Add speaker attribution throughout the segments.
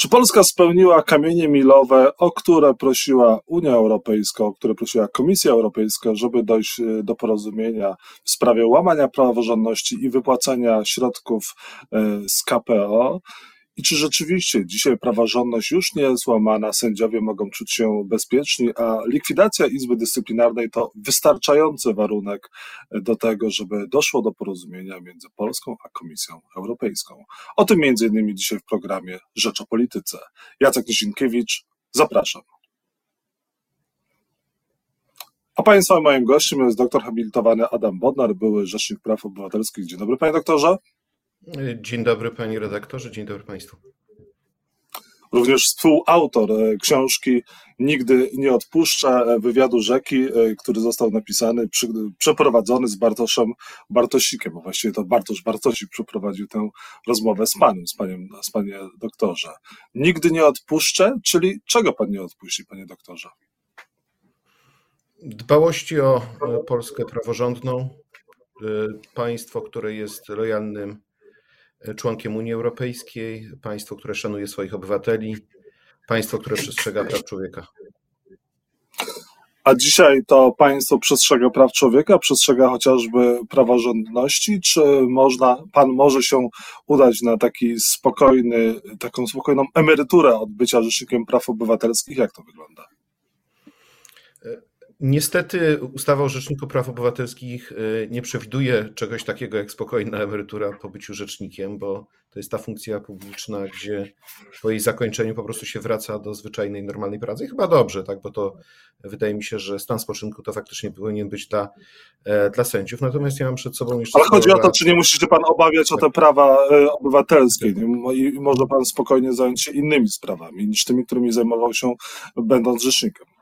Speaker 1: Czy Polska spełniła kamienie milowe, o które prosiła Unia Europejska, o które prosiła Komisja Europejska, żeby dojść e, do porozumienia w sprawie łamania praworządności i wypłacania środków e, z KPO? I czy rzeczywiście dzisiaj praworządność już nie jest łamana, sędziowie mogą czuć się bezpieczni, a likwidacja Izby Dyscyplinarnej to wystarczający warunek do tego, żeby doszło do porozumienia między Polską a Komisją Europejską? O tym między innymi dzisiaj w programie Rzecz o Polityce. Jacek Nizinkiewicz, zapraszam. A Państwa moim gościem jest doktor habilitowany Adam Bodnar, były Rzecznik Praw Obywatelskich. Dzień dobry, Panie doktorze.
Speaker 2: Dzień dobry panie redaktorze, dzień dobry państwu.
Speaker 1: Również współautor e, książki Nigdy nie odpuszcza e, wywiadu rzeki, e, który został napisany, przy, przeprowadzony z Bartoszem Bartosikiem, bo właściwie to Bartosz Bartosik przeprowadził tę rozmowę z panem, z paniem, z panie doktorze. Nigdy nie odpuszczę, czyli czego pan nie odpuści, panie doktorze?
Speaker 2: Dbałości o Polskę praworządną, państwo, które jest lojalnym członkiem Unii Europejskiej, państwo, które szanuje swoich obywateli, państwo, które przestrzega praw człowieka.
Speaker 1: A dzisiaj to państwo przestrzega praw człowieka, przestrzega chociażby praworządności, czy można, pan może się udać na taki spokojny, taką spokojną emeryturę od bycia rzecznikiem praw obywatelskich? Jak to wygląda?
Speaker 2: Niestety ustawa o Rzeczniku Praw Obywatelskich y, nie przewiduje czegoś takiego jak spokojna emerytura po byciu rzecznikiem, bo to jest ta funkcja publiczna, gdzie po jej zakończeniu po prostu się wraca do zwyczajnej, normalnej pracy. I chyba dobrze, tak, bo to wydaje mi się, że stan spoczynku to faktycznie powinien być dla, e, dla sędziów. Natomiast ja mam przed sobą jeszcze.
Speaker 1: Ale chodzi o to, czy nie musi się pan obawiać o te prawa e, obywatelskie i może pan spokojnie zająć się innymi sprawami niż tymi, którymi zajmował się będąc rzecznikiem.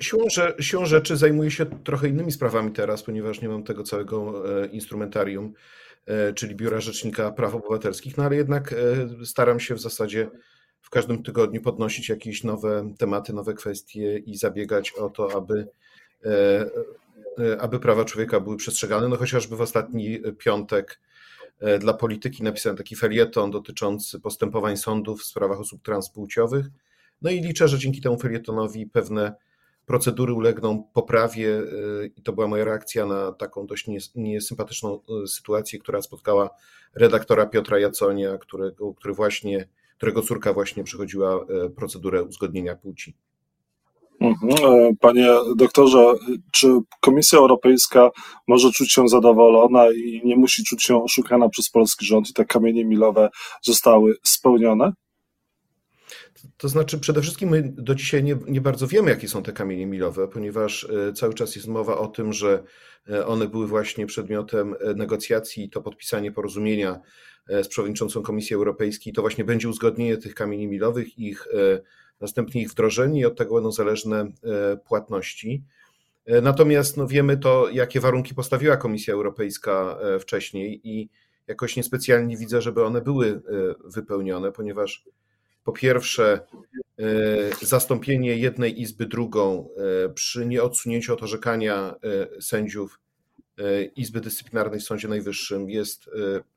Speaker 2: Siłą, siłą rzeczy zajmuję się trochę innymi sprawami teraz, ponieważ nie mam tego całego e, instrumentarium, e, czyli Biura Rzecznika Praw Obywatelskich, no ale jednak e, staram się w zasadzie w każdym tygodniu podnosić jakieś nowe tematy, nowe kwestie i zabiegać o to, aby, aby prawa człowieka były przestrzegane. No chociażby w ostatni piątek dla polityki napisałem taki felieton dotyczący postępowań sądów w sprawach osób transpłciowych no i liczę, że dzięki temu felietonowi pewne procedury ulegną poprawie y, i to była moja reakcja na taką dość niesympatyczną y, sytuację, która spotkała redaktora Piotra Jaconia, którego, który właśnie, którego córka właśnie przechodziła y, procedurę uzgodnienia płci.
Speaker 1: Mhm. E, panie doktorze, czy Komisja Europejska może czuć się zadowolona i nie musi czuć się oszukana przez polski rząd i te kamienie milowe zostały spełnione?
Speaker 2: To znaczy, przede wszystkim my do dzisiaj nie, nie, bardzo wiemy, jakie są te kamienie milowe, ponieważ e, cały czas jest mowa o tym, że e, one były właśnie przedmiotem e, negocjacji i to podpisanie porozumienia z przewodniczącą Komisji Europejskiej, to właśnie będzie uzgodnienie tych kamieni milowych, ich następnie ich wdrożenie i od tego będą zależne płatności. Natomiast no, wiemy to, jakie warunki postawiła Komisja Europejska wcześniej i jakoś niespecjalnie widzę, żeby one były wypełnione, ponieważ po pierwsze, e, zastąpienie jednej izby drugą e, przy nieodsunięciu od orzekania e, sędziów Izby Dyscyplinarnej w Sądzie Najwyższym jest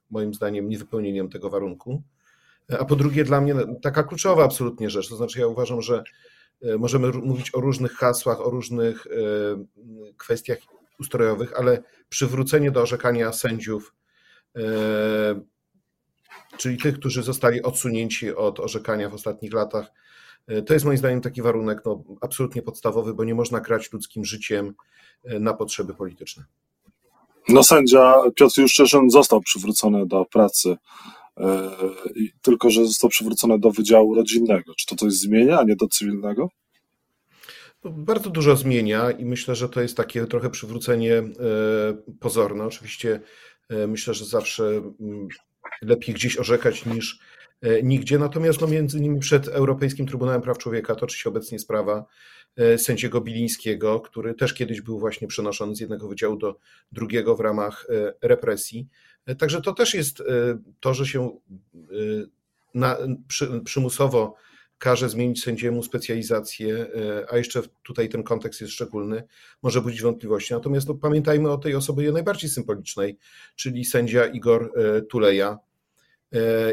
Speaker 2: moim zdaniem niewypełnieniem tego warunku. A po drugie, dla mnie taka kluczowa absolutnie rzecz, to znaczy ja uważam, że możemy mówić o różnych hasłach, o różnych kwestiach ustrojowych, ale przywrócenie do orzekania sędziów czyli tych, którzy zostali odsunięci od orzekania w ostatnich latach. E, to jest moim zdaniem taki warunek no, absolutnie podstawowy, bo nie można grać ludzkim życiem e, na potrzeby polityczne.
Speaker 1: No sędzia Piotr Juszczyszyn został przywrócony do pracy, e, tylko że został przywrócony do Wydziału Rodzinnego. Czy to coś zmienia, a nie do cywilnego?
Speaker 2: Bardzo dużo zmienia i myślę, że to jest takie trochę przywrócenie pozorne. Oczywiście myślę, że zawsze mm, lepiej gdzieś orzekać niż e, nigdzie. Natomiast no, między innymi przed Europejskim Trybunałem Praw Człowieka toczy się obecnie sprawa e, sędziego Bilińskiego, który też kiedyś był właśnie przenoszony z jednego wydziału do drugiego w ramach e, represji. Także to też jest to, że się na, przy, przymusowo każe zmienić sędziemu specjalizację, a jeszcze tutaj ten kontekst jest szczególny, może budzić wątpliwości. Natomiast no, pamiętajmy o tej osobie najbardziej symbolicznej, czyli sędzia Igor Tuleja,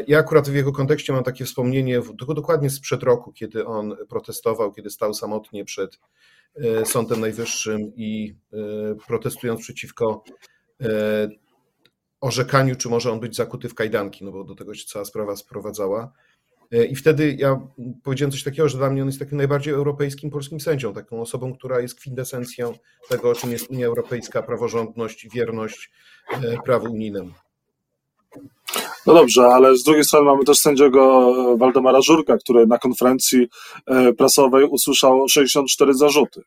Speaker 2: Ja akurat w jego kontekście mam takie wspomnienie, dokładnie sprzed roku, kiedy on protestował, kiedy stał samotnie przed Sądem Najwyższym i protestując przeciwko orzekaniu, czy może on być zakuty w kajdanki, no bo do tego się cała sprawa sprowadzała. E, I wtedy ja powiedziałem coś takiego, że dla mnie on jest takim najbardziej europejskim polskim sędzią, taką osobą, która jest kwintesencją tego, czym jest Unia Europejska, praworządność wierność e, prawu unijnemu.
Speaker 1: No dobrze, ale z drugiej strony mamy też sędziego Waldemara Żurka, który na konferencji e, prasowej usłyszał 64 zarzuty.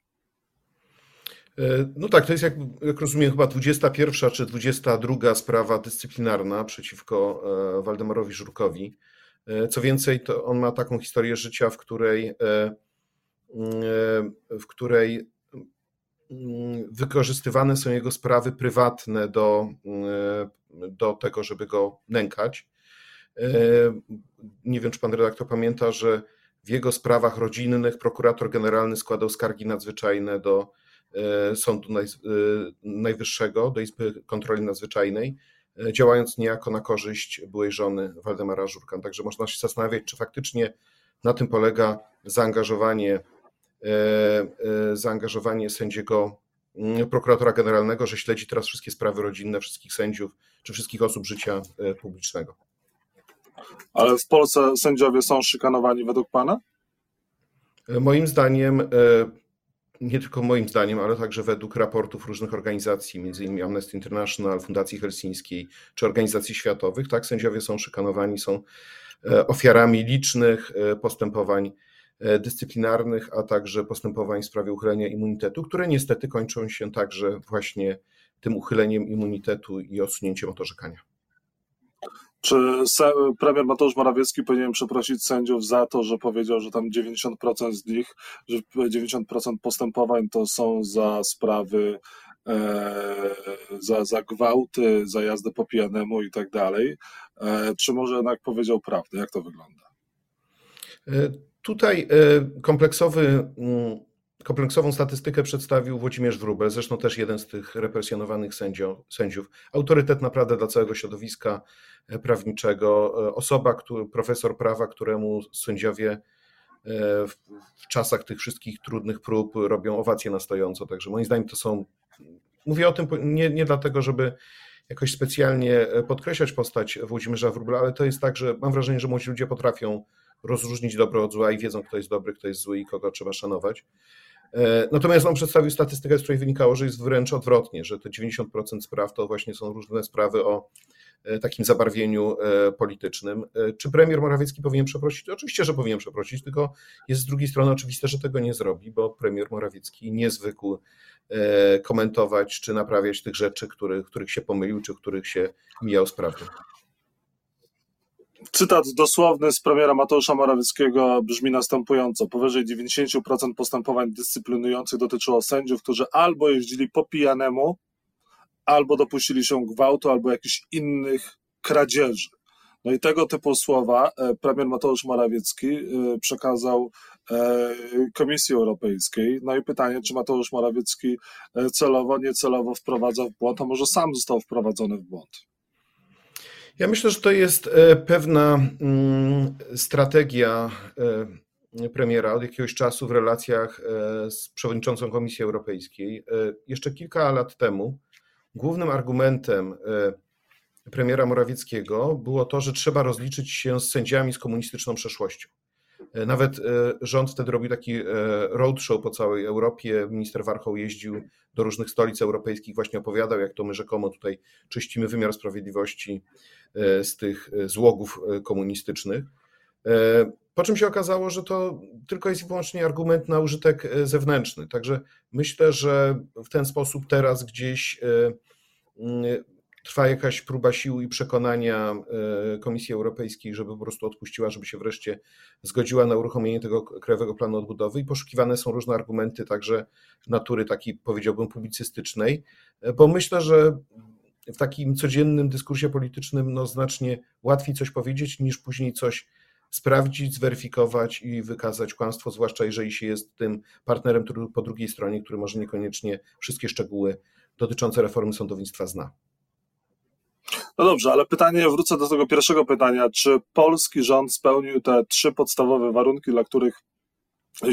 Speaker 2: No tak, to jest jak, jak rozumiem chyba 21 czy 22 sprawa dyscyplinarna przeciwko Waldemarowi Żurkowi. E, co więcej, to on ma taką historię życia, w której, e, e, w której mm, wykorzystywane są jego sprawy prywatne do, do tego, żeby go nękać. Nie wiem, czy pan redaktor pamięta, że w jego sprawach rodzinnych prokurator generalny składał skargi nadzwyczajne do Sądu Najwyższego, do Izby Kontroli Nadzwyczajnej działając niejako na korzyść byłej żony Waldemara Żurka. Także można się zastanawiać, czy faktycznie na tym polega zaangażowanie, e, e, zaangażowanie sędziego mm, prokuratora generalnego, że śledzi teraz wszystkie sprawy rodzinne wszystkich sędziów czy wszystkich osób życia publicznego.
Speaker 1: Ale w Polsce sędziowie są szykanowani według Pana?
Speaker 2: Moim zdaniem nie tylko moim zdaniem, ale także według raportów różnych organizacji, m.in. Amnesty International, Fundacji Helsińskiej czy organizacji światowych, tak, sędziowie są szykanowani, są e, ofiarami licznych e, postępowań e, dyscyplinarnych, a także postępowań w sprawie uchylenia immunitetu, które niestety kończą się także właśnie tym uchyleniem immunitetu i odsunięciem od orzekania.
Speaker 1: Czy premier Mateusz Morawiecki powinien przeprosić sędziów za to, że powiedział, że tam 90% z nich, że 90% postępowań to są za sprawy, e, za, za gwałty, za jazdę po pijanemu i tak dalej? E, czy może jednak powiedział prawdę? Jak to wygląda?
Speaker 2: E, tutaj kompleksowy mm, Kompleksową statystykę przedstawił Włodzimierz Wróbel, zresztą też jeden z tych represjonowanych sędziów. Autorytet naprawdę dla całego środowiska e, prawniczego. E, osoba, który, profesor prawa, któremu sędziowie e, w, w czasach tych wszystkich trudnych prób robią owacje na stojąco. Także moim zdaniem to są. Mówię o tym nie, nie dlatego, żeby jakoś specjalnie podkreślać postać Włodzimierza Wróbla, ale to jest tak, że mam wrażenie, że młodzi ludzie potrafią rozróżnić dobro od zła i wiedzą, kto jest dobry, kto jest zły i kogo trzeba szanować. E, natomiast on przedstawił statystykę, z której wynikało, że jest wręcz odwrotnie, że te 90% spraw to właśnie są różne sprawy o e, takim zabarwieniu e, politycznym. Czy premier Morawiecki powinien przeprosić? Oczywiście, że powinien przeprosić, tylko jest z drugiej strony oczywiste, że tego nie zrobi, bo premier Morawiecki nie zwykł komentować czy naprawiać tych rzeczy, których, których się pomylił, czy których się mijał z prawdą.
Speaker 1: Cytat dosłowny z premiera Mateusza Morawieckiego brzmi następująco. Powyżej 90% postępowań dyscyplinujących dotyczyło sędziów, którzy albo jeździli po pijanemu, albo dopuścili się gwałtu, albo jakichś innych kradzieży. No i tego typu słowa e, premier Mateusz Morawiecki e, przekazał e, Komisji Europejskiej. No i pytanie, czy Mateusz Morawiecki celowo, niecelowo wprowadza w błąd, a może sam został wprowadzony w błąd.
Speaker 2: Ja myślę, że to jest e, pewna mm, strategia e, premiera od jakiegoś czasu w relacjach e, z przewodniczącą Komisji Europejskiej. Jeszcze kilka lat temu głównym argumentem premiera Morawieckiego było to, że trzeba rozliczyć się z sędziami z komunistyczną przeszłością. Nawet rząd wtedy robił taki roadshow po całej Europie. Minister Warchoł jeździł do różnych stolic europejskich, właśnie opowiadał, jak to my rzekomo tutaj czyścimy wymiar sprawiedliwości E, z tych e, złogów e, komunistycznych. Po czym się okazało, że to tylko jest i wyłącznie argument na użytek zewnętrzny. Także myślę, że w ten sposób teraz gdzieś trwa jakaś próba sił i przekonania Komisji Europejskiej, żeby po prostu odpuściła, żeby się wreszcie zgodziła na uruchomienie tego Krajowego Planu Odbudowy i poszukiwane są różne argumenty, także natury takiej, powiedziałbym, publicystycznej, bo myślę, że w takim codziennym dyskursie politycznym no, znacznie łatwiej coś powiedzieć, niż później coś sprawdzić, zweryfikować i wykazać kłamstwo, zwłaszcza jeżeli się jest tym partnerem po drugiej stronie, który może niekoniecznie wszystkie szczegóły dotyczące reformy sądownictwa zna.
Speaker 1: No dobrze, ale pytanie, wrócę do tego pierwszego pytania. Czy polski rząd spełnił te trzy podstawowe warunki, dla których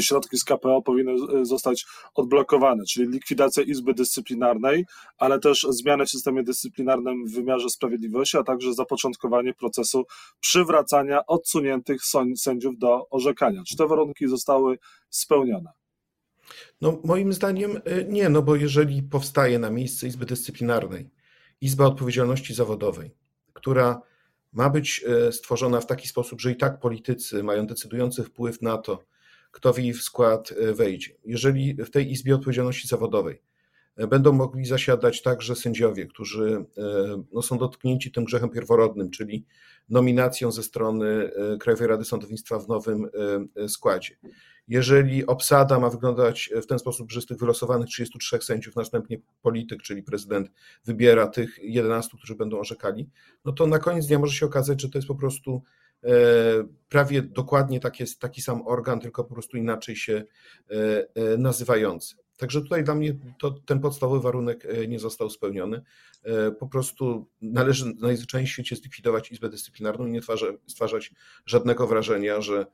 Speaker 1: środki z KPO powinny e, zostać odblokowane, czyli likwidacja Izby Dyscyplinarnej, ale też zmiany w systemie dyscyplinarnym w wymiarze sprawiedliwości, a także zapoczątkowanie procesu przywracania odsuniętych sędziów do orzekania. Czy te warunki zostały spełnione?
Speaker 2: No, moim zdaniem e, nie, no bo jeżeli powstaje na miejsce Izby Dyscyplinarnej Izba Odpowiedzialności Zawodowej, która ma być e, stworzona w taki sposób, że i tak politycy mają decydujący wpływ na to, kto w jej skład e, wejdzie. Jeżeli w tej Izbie Odpowiedzialności Zawodowej będą mogli zasiadać także sędziowie, którzy e, no, są dotknięci tym grzechem pierworodnym, czyli nominacją ze strony Krajowej Rady Sądownictwa w nowym składzie. Jeżeli obsada ma wyglądać w ten sposób, że z tych wylosowanych 33 sędziów następnie polityk, czyli prezydent, wybiera tych 11, którzy będą orzekali, no to na koniec dnia może się okazać, że to jest po prostu E, prawie dokładnie taki, taki sam organ, tylko po prostu inaczej się e, e, nazywający. Także tutaj dla mnie to, ten podstawowy warunek nie został spełniony. Po prostu należy najzwyczajniej w zlikwidować Izbę Dyscyplinarną i nie stwarzać żadnego wrażenia, że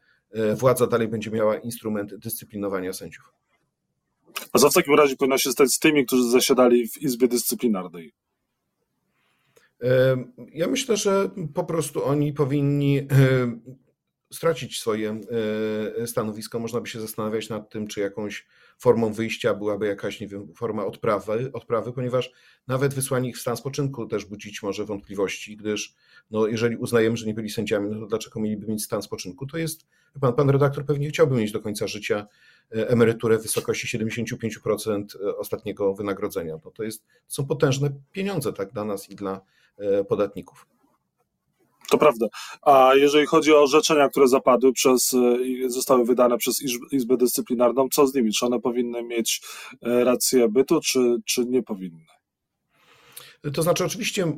Speaker 2: władza dalej będzie miała instrument dyscyplinowania sędziów.
Speaker 1: A co w takim razie powinno się stać z tymi, którzy zasiadali w Izbie Dyscyplinarnej?
Speaker 2: Ja myślę, że po prostu oni powinni stracić swoje e, stanowisko. Można by się zastanawiać nad tym, czy jakąś formą wyjścia byłaby jakaś, nie wiem, forma odprawy, odprawy ponieważ nawet wysłanie ich w stan spoczynku też budzić może wątpliwości, gdyż no, jeżeli uznajemy, że nie byli sędziami, no to dlaczego mieliby mieć stan spoczynku? To jest, pan, pan redaktor pewnie chciałby mieć do końca życia e, emeryturę w wysokości 75% e, ostatniego wynagrodzenia. No to, jest, to są potężne pieniądze tak dla nas i dla podatników.
Speaker 1: To prawda. A jeżeli chodzi o orzeczenia, które zapadły przez, e, zostały wydane przez Izbę Dyscyplinarną, co z nimi? Czy one powinny mieć e, rację bytu, czy, czy nie powinny?
Speaker 2: To znaczy, oczywiście,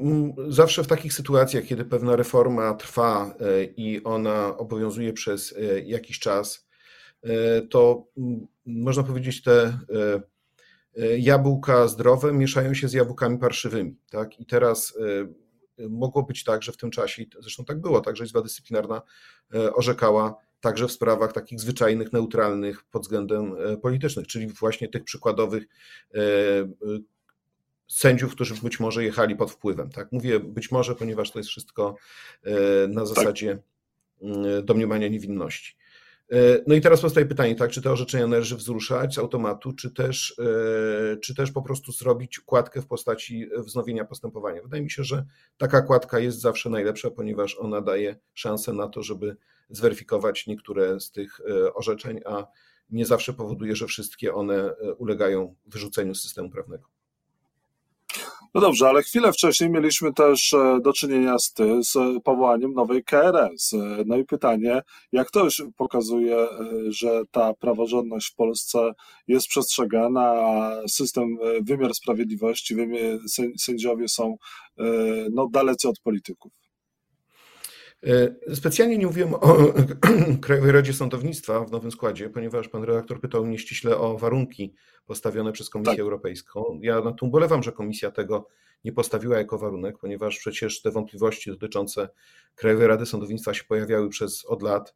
Speaker 2: zawsze w takich sytuacjach, kiedy pewna reforma trwa i ona obowiązuje przez jakiś czas, to można powiedzieć, te E, jabłka zdrowe mieszają się z jabłkami parszywymi. Tak? I teraz e, mogło być tak, że w tym czasie, zresztą tak było, także Izba Dyscyplinarna e, orzekała także w sprawach takich zwyczajnych, neutralnych pod względem politycznych, czyli właśnie tych przykładowych sędziów, którzy być może jechali pod wpływem. Tak? Mówię być może, ponieważ to jest wszystko na tak. zasadzie domniemania niewinności. E, no i teraz powstaje pytanie, tak, czy te orzeczenia należy wzruszać z automatu, czy też, e, czy też po prostu zrobić kładkę w postaci wznowienia postępowania. Wydaje mi się, że taka kładka jest zawsze najlepsza, ponieważ ona daje szansę na to, żeby zweryfikować niektóre z tych e, orzeczeń, a nie zawsze powoduje, że wszystkie one ulegają wyrzuceniu z systemu prawnego.
Speaker 1: No dobrze, ale chwilę wcześniej mieliśmy też e, do czynienia z, ty, z powołaniem nowej KRS. E, no i pytanie, jak to pokazuje, e, że ta praworządność w Polsce jest przestrzegana, a system, wymiar sprawiedliwości, sędziowie są no, dalecy od polityków?
Speaker 2: Specjalnie nie mówiłem o Krajowej Radzie Sądownictwa w nowym składzie, ponieważ pan redaktor pytał mnie ściśle o warunki postawione przez Komisję tak. Europejską. Ja na tym ubolewam, że Komisja tego nie postawiła jako warunek, ponieważ przecież te wątpliwości dotyczące Krajowej Rady Sądownictwa się pojawiały przez od lat.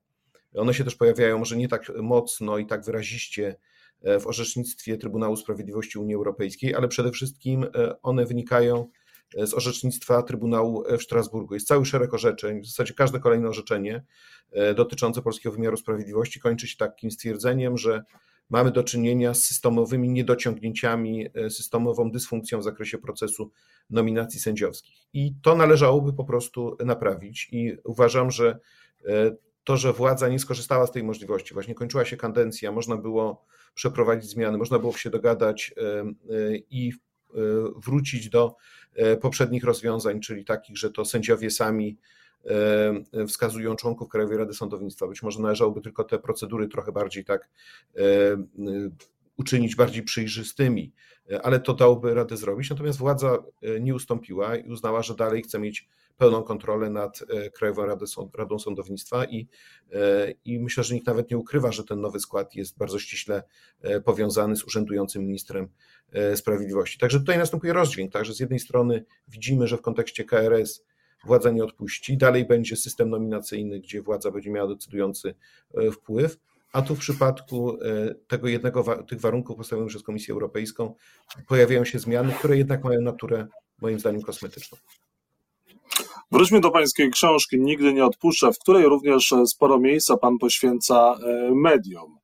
Speaker 2: One się też pojawiają może nie tak mocno i tak wyraziście e, w orzecznictwie Trybunału Sprawiedliwości Unii Europejskiej, ale przede wszystkim e, one wynikają z orzecznictwa Trybunału w Strasburgu. Jest cały szereg orzeczeń, w zasadzie każde kolejne orzeczenie e, dotyczące polskiego wymiaru sprawiedliwości kończy się takim stwierdzeniem, że mamy do czynienia z systemowymi niedociągnięciami, e, systemową dysfunkcją w zakresie procesu nominacji sędziowskich. I to należałoby po prostu naprawić. I uważam, że e, to, że władza nie skorzystała z tej możliwości, właśnie kończyła się kadencja, można było przeprowadzić zmiany, można było się dogadać i wrócić do E, poprzednich rozwiązań, czyli takich, że to sędziowie sami e, wskazują członków Krajowej Rady Sądownictwa. Być może należałoby tylko te procedury trochę bardziej tak e, uczynić bardziej przejrzystymi, ale to dałoby radę zrobić. Natomiast władza nie ustąpiła i uznała, że dalej chce mieć pełną kontrolę nad Krajową Radą, Sądownictwa i, i myślę, że nikt nawet nie ukrywa, że ten nowy skład jest bardzo ściśle powiązany z urzędującym ministrem sprawiedliwości. Także tutaj następuje rozdźwięk, także z jednej strony widzimy, że w kontekście KRS władza nie odpuści, dalej będzie system nominacyjny, gdzie władza będzie miała decydujący wpływ, a tu w przypadku e, tego jednego, tych warunków postawionych przez Komisję Europejską pojawiają się zmiany, które jednak mają naturę, moim zdaniem, kosmetyczną.
Speaker 1: Wróćmy do pańskiej książki Nigdy nie odpuszczę, w której również sporo miejsca pan poświęca e, mediom.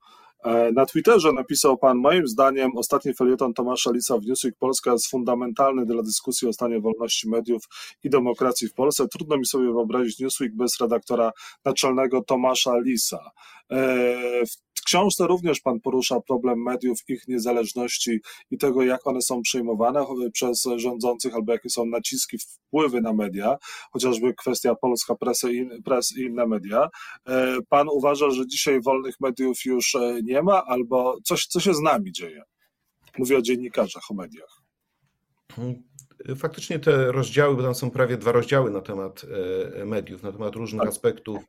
Speaker 1: E, na Twitterze napisał pan, moim zdaniem ostatni felieton Tomasza Lisa w Newsweek Polska jest fundamentalny dla dyskusji o stanie wolności mediów i demokracji w Polsce. Trudno mi sobie wyobrazić Newsweek bez redaktora naczelnego Tomasza Lisa. E, w książce również Pan porusza problem mediów, ich niezależności i tego, jak one są przyjmowane przez rządzących, albo jakie są naciski, wpływy na media, chociażby kwestia polska presy i, pres i inne media. E, pan uważa, że dzisiaj wolnych mediów już e, nie ma, albo coś, co się z nami dzieje? Mówię o dziennikarzach, o mediach.
Speaker 2: Faktycznie te rozdziały, bo tam są prawie dwa rozdziały na temat mediów, na temat różnych tak. aspektów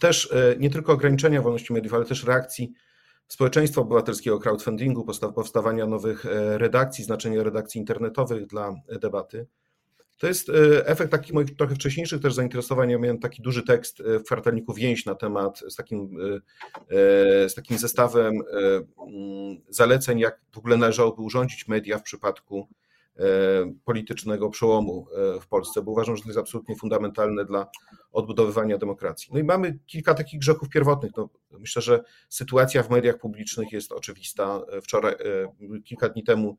Speaker 2: też e, nie tylko ograniczenia wolności mediów, ale też reakcji społeczeństwa obywatelskiego, crowdfundingu, powstawania nowych e, redakcji, znaczenia redakcji internetowych dla debaty. To jest e, efekt takich moich trochę wcześniejszych też zainteresowań. Ja miałem taki duży tekst w kwartalniku Więź na temat z takim, z takim zestawem zaleceń, jak w ogóle należałoby urządzić media w przypadku politycznego przełomu e, w Polsce, bo uważam, że to jest absolutnie fundamentalne dla odbudowywania demokracji. No i mamy kilka takich grzechów pierwotnych. No, myślę, że sytuacja w mediach publicznych jest oczywista. Wczoraj, e, kilka dni temu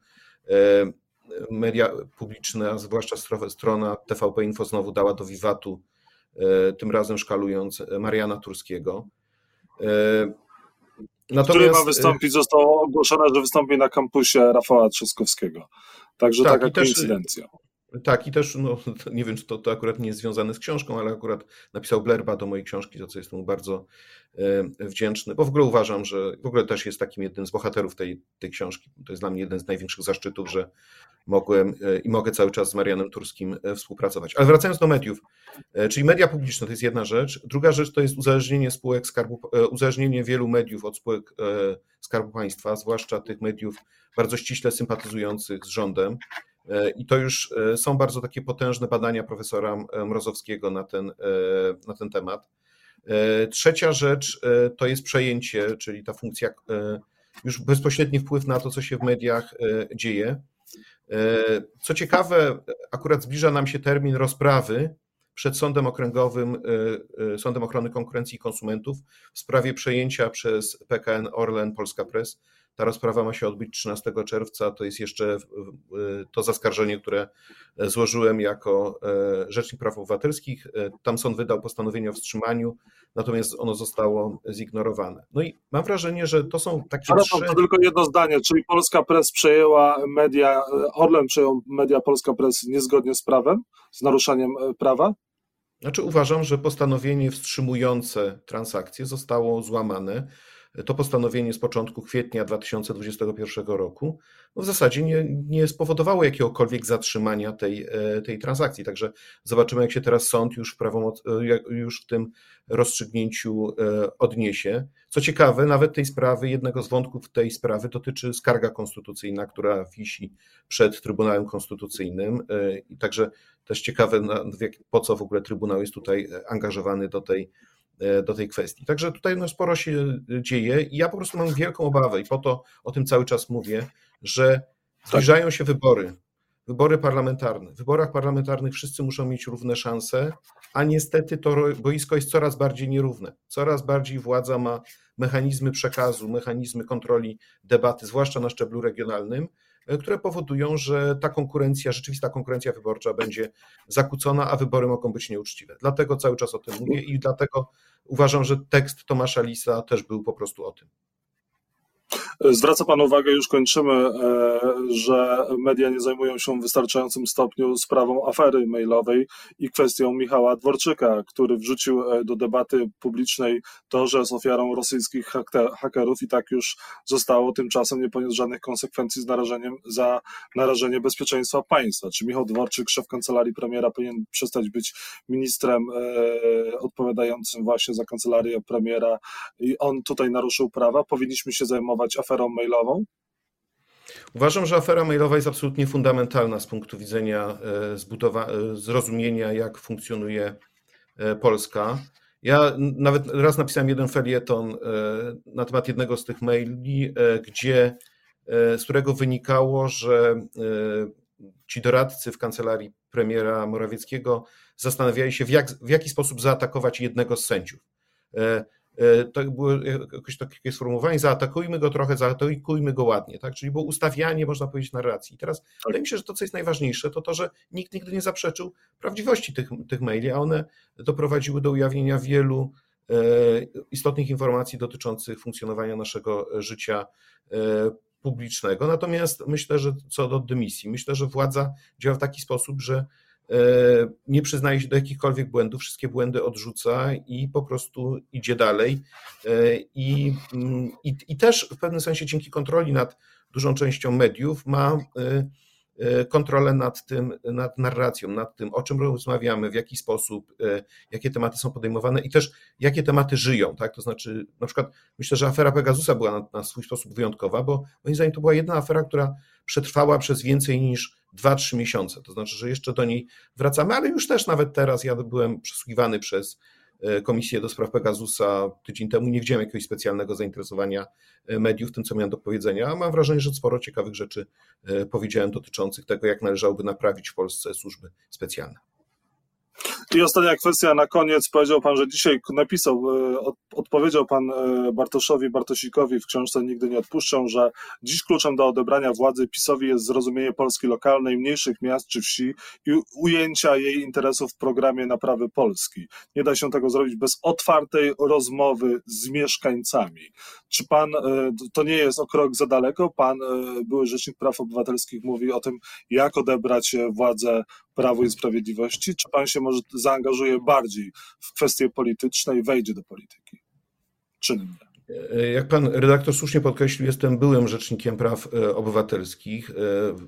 Speaker 2: media publiczne, a zwłaszcza strona TVP Info znowu dała do wiwatu, tym razem szkalując Mariana Turskiego.
Speaker 1: Natomiast... Który ma wystąpić, zostało ogłoszone, że wystąpi na kampusie Rafała Trzaskowskiego. Także tak, taka koincydencja.
Speaker 2: Tak, i też, no, nie wiem, czy to, to akurat nie jest związane z książką, ale akurat napisał blerba do mojej książki, za co jestem mu bardzo e, wdzięczny, bo w ogóle uważam, że w ogóle też jest takim jednym z bohaterów tej, tej książki. To jest dla mnie jeden z największych zaszczytów, że mogłem e, i mogę cały czas z Marianem Turskim e, współpracować. Ale wracając do mediów, czyli media publiczne to jest jedna rzecz. Druga rzecz to jest uzależnienie spółek skarbu, uzależnienie wielu mediów od spółek Skarbu Państwa, zwłaszcza tych mediów bardzo ściśle sympatyzujących z rządem. E, I to już e, są bardzo takie potężne badania profesora Mrozowskiego na ten, e, na ten temat. Trzecia rzecz to jest przejęcie, czyli ta funkcja, już bezpośredni wpływ na to, co się w mediach dzieje. Co ciekawe, akurat zbliża nam się termin rozprawy przed Sądem Okręgowym, Sądem Ochrony Konkurencji i Konsumentów w sprawie przejęcia przez PKN Orlen Polska Press ta rozprawa ma się odbyć 13 czerwca. To jest jeszcze to zaskarżenie, które złożyłem jako e, Rzecznik Praw Obywatelskich. E, tam sąd wydał postanowienie o wstrzymaniu, natomiast ono zostało zignorowane. No i mam wrażenie, że to są takie.
Speaker 1: Ale trzy... to tylko jedno zdanie, czyli Polska Press przejęła media, Orlen przejął media Polska Press niezgodnie z prawem, z naruszaniem e, prawa?
Speaker 2: Znaczy uważam, że postanowienie wstrzymujące transakcje zostało złamane to postanowienie z początku kwietnia 2021 roku no w zasadzie nie, nie spowodowało jakiegokolwiek zatrzymania tej, e, tej transakcji. Także zobaczymy, jak się teraz sąd już w, prawomoc, e, już w tym rozstrzygnięciu e, odniesie. Co ciekawe, nawet tej sprawy, jednego z wątków tej sprawy dotyczy skarga konstytucyjna, która wisi przed Trybunałem Konstytucyjnym. Także też ciekawe, po co w ogóle Trybunał jest tutaj angażowany do tej do tej kwestii. Także tutaj no, sporo się dzieje i ja po prostu mam wielką obawę i po to o tym cały czas mówię, że zbliżają się wybory, wybory parlamentarne. W wyborach parlamentarnych wszyscy muszą mieć równe szanse, a niestety to boisko jest coraz bardziej nierówne. Coraz bardziej władza ma mechanizmy przekazu, mechanizmy kontroli debaty, zwłaszcza na szczeblu regionalnym, E, które powodują, że ta konkurencja, rzeczywista konkurencja wyborcza będzie zakłócona, a wybory mogą być nieuczciwe. Dlatego cały czas o tym mówię i dlatego uważam, że tekst Tomasza Lisa też był po prostu o tym.
Speaker 1: Zwraca Pan uwagę, już kończymy, e, że media nie zajmują się w wystarczającym stopniu sprawą afery mailowej i kwestią Michała Dworczyka, który wrzucił e, do debaty publicznej to, że jest ofiarą rosyjskich hakerów i tak już zostało, tymczasem nie poniósł żadnych konsekwencji z narażeniem za narażenie bezpieczeństwa państwa. Czy Michał Dworczyk, szef kancelarii premiera, powinien przestać być ministrem e, odpowiadającym właśnie za kancelarię premiera i on tutaj naruszył prawa? Powinniśmy się zajmować aferą mailową?
Speaker 2: Uważam, że afera mailowa jest absolutnie fundamentalna z punktu widzenia e, e, zrozumienia, jak funkcjonuje e, Polska. Ja nawet raz napisałem jeden felieton na temat jednego z tych maili, gdzie, z którego wynikało, że ci doradcy w kancelarii premiera Morawieckiego zastanawiali się, w, jak, w jaki sposób zaatakować jednego z sędziów. E, to było jakoś takie sformułowanie, zaatakujmy go trochę, zaatakujmy go ładnie, tak? Czyli było ustawianie, można powiedzieć, narracji. I teraz tak. wydaje mi się, że to, co jest najważniejsze, to to, że nikt nigdy nie zaprzeczył prawdziwości tych, tych maili, a one doprowadziły do ujawnienia wielu e, istotnych informacji dotyczących funkcjonowania naszego życia e, publicznego. Natomiast myślę, że co do dymisji, myślę, że władza działa w taki sposób, że nie przyznaje się do jakichkolwiek błędów, wszystkie błędy odrzuca i po prostu idzie dalej. E, I, mm, i, i też w pewnym sensie dzięki kontroli nad dużą częścią mediów ma e, kontrolę nad tym, nad narracją, nad tym, o czym rozmawiamy, w jaki sposób, jakie tematy są podejmowane i też jakie tematy żyją, tak? To znaczy, na przykład myślę, że afera Pegasusa była na, na swój sposób wyjątkowa, bo moim zdaniem to była jedna afera, która przetrwała przez więcej niż 2-3 miesiące. To znaczy, że jeszcze do niej wracamy, ale już też nawet teraz ja byłem przesłuchiwany przez e, Komisję do spraw Pegasusa tydzień temu. Nie widziałem jakiegoś specjalnego zainteresowania e, mediów tym, co miałem do powiedzenia. Mam wrażenie, że sporo ciekawych rzeczy e, powiedziałem dotyczących tego, jak należałoby naprawić w Polsce służby specjalne.
Speaker 1: I ostatnia kwestia na koniec. Powiedział Pan, że dzisiaj napisał, e, odpowiedział Pan e, Bartoszowi Bartosikowi w książce Nigdy nie odpuszczą, że dziś kluczem do odebrania władzy PiSowi jest zrozumienie Polski lokalnej, mniejszych miast czy wsi i ujęcia jej interesów w programie naprawy Polski. Nie da się tego zrobić bez otwartej rozmowy z mieszkańcami. Czy Pan, e, to nie jest o krok za daleko? Pan, były Rzecznik Praw Obywatelskich, mówi o tym, jak odebrać władzę Prawu i Sprawiedliwości? Czy pan się może zaangażuje bardziej w kwestie polityczne i wejdzie do polityki? Czynnie.
Speaker 2: Jak pan redaktor słusznie podkreślił, jestem byłym rzecznikiem praw e, obywatelskich. E,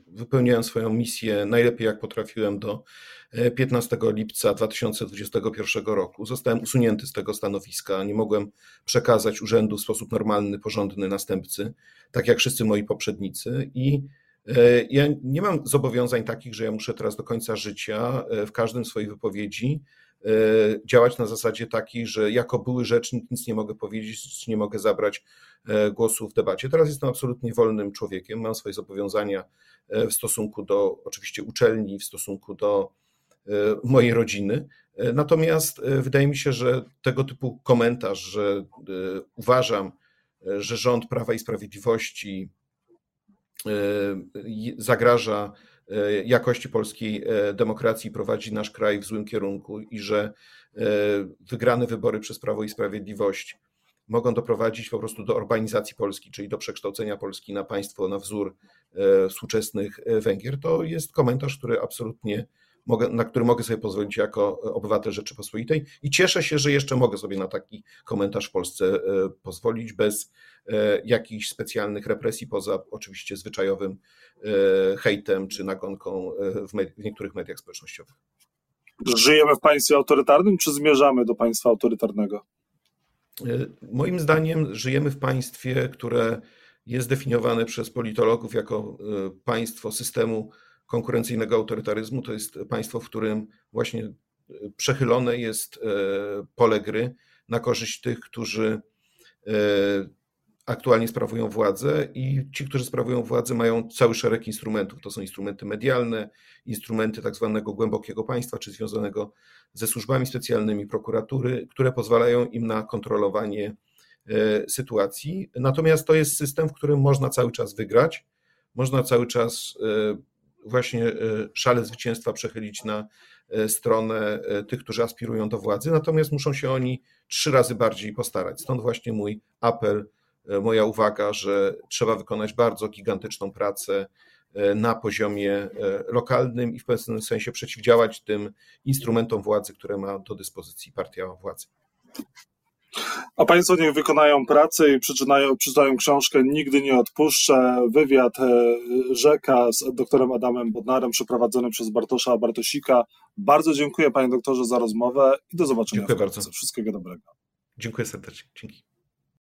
Speaker 2: wypełniałem swoją misję najlepiej jak potrafiłem do 15 e, lipca 2021 roku. Zostałem usunięty z tego stanowiska. Nie mogłem przekazać urzędu w sposób normalny, porządny następcy, tak jak wszyscy moi poprzednicy. I ja nie mam zobowiązań takich, że ja muszę teraz do końca życia e, w każdym swojej wypowiedzi e, działać na zasadzie takiej, że jako były rzecznik nic nie mogę powiedzieć, nie mogę zabrać głosu w debacie. Teraz jestem absolutnie wolnym człowiekiem, mam swoje zobowiązania w stosunku do oczywiście uczelni, w stosunku do mojej rodziny. Natomiast wydaje mi się, że tego typu komentarz, że uważam, że rząd Prawa i Sprawiedliwości E, zagraża e, jakości polskiej e, demokracji, prowadzi nasz kraj w złym kierunku i że wygrane wybory przez Prawo i Sprawiedliwość mogą doprowadzić po prostu do urbanizacji Polski, czyli do przekształcenia Polski na państwo na wzór współczesnych Węgier, to jest komentarz, który absolutnie mogę, na który mogę sobie pozwolić jako obywatel Rzeczypospolitej i cieszę się, że jeszcze mogę sobie na taki komentarz w Polsce e, pozwolić bez e, jakichś specjalnych represji, poza oczywiście zwyczajowym e, hejtem czy nagonką w, w niektórych mediach społecznościowych.
Speaker 1: Żyjemy w państwie autorytarnym, czy zmierzamy do państwa autorytarnego?
Speaker 2: Moim zdaniem żyjemy w państwie, które jest definiowane przez politologów jako państwo systemu konkurencyjnego autorytaryzmu. To jest państwo, w którym właśnie e, przechylone jest e, pole gry na korzyść tych, którzy e, aktualnie sprawują władzę i ci, którzy sprawują władzę, mają cały szereg instrumentów. To są instrumenty medialne, instrumenty tak zwanego głębokiego państwa, czy związanego ze służbami specjalnymi prokuratury, które pozwalają im na kontrolowanie sytuacji. Natomiast to jest system, w którym można cały czas wygrać, można cały czas właśnie e, szale zwycięstwa przechylić na e, stronę e, tych, którzy aspirują do władzy, natomiast muszą się oni trzy razy bardziej postarać. Stąd właśnie mój apel moja uwaga, że trzeba wykonać bardzo gigantyczną pracę na poziomie lokalnym i w pewnym sensie przeciwdziałać tym instrumentom władzy, które ma do dyspozycji partia władzy.
Speaker 1: A Państwo niech wykonają pracę i przeczytają, przeczytają książkę Nigdy nie odpuszczę. Wywiad e, Rzeka z doktorem Adamem Bodnarem przeprowadzony przez Bartosza Bartosika. Bardzo dziękuję Panie doktorze za rozmowę i do zobaczenia.
Speaker 2: Dziękuję bardzo.
Speaker 1: Wszystkiego dobrego.
Speaker 2: Dziękuję serdecznie. Dzięki.